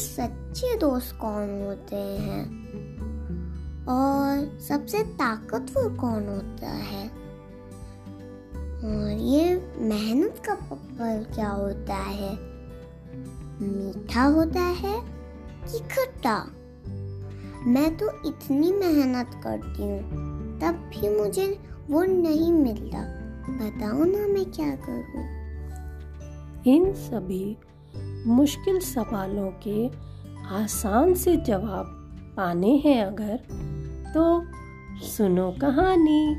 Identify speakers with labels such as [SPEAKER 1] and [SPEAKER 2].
[SPEAKER 1] सच्चे दोस्त कौन होते हैं? और सबसे ताकतवर कौन होता है? और ये मेहनत का फल क्या होता है? मीठा होता है कि खट्टा? मैं तो इतनी मेहनत करती हूँ, तब भी मुझे वो नहीं मिलता। बताओ ना मैं क्या करूँ?
[SPEAKER 2] इन सभी मुश्किल सवालों के आसान से जवाब पाने हैं अगर तो सुनो कहानी।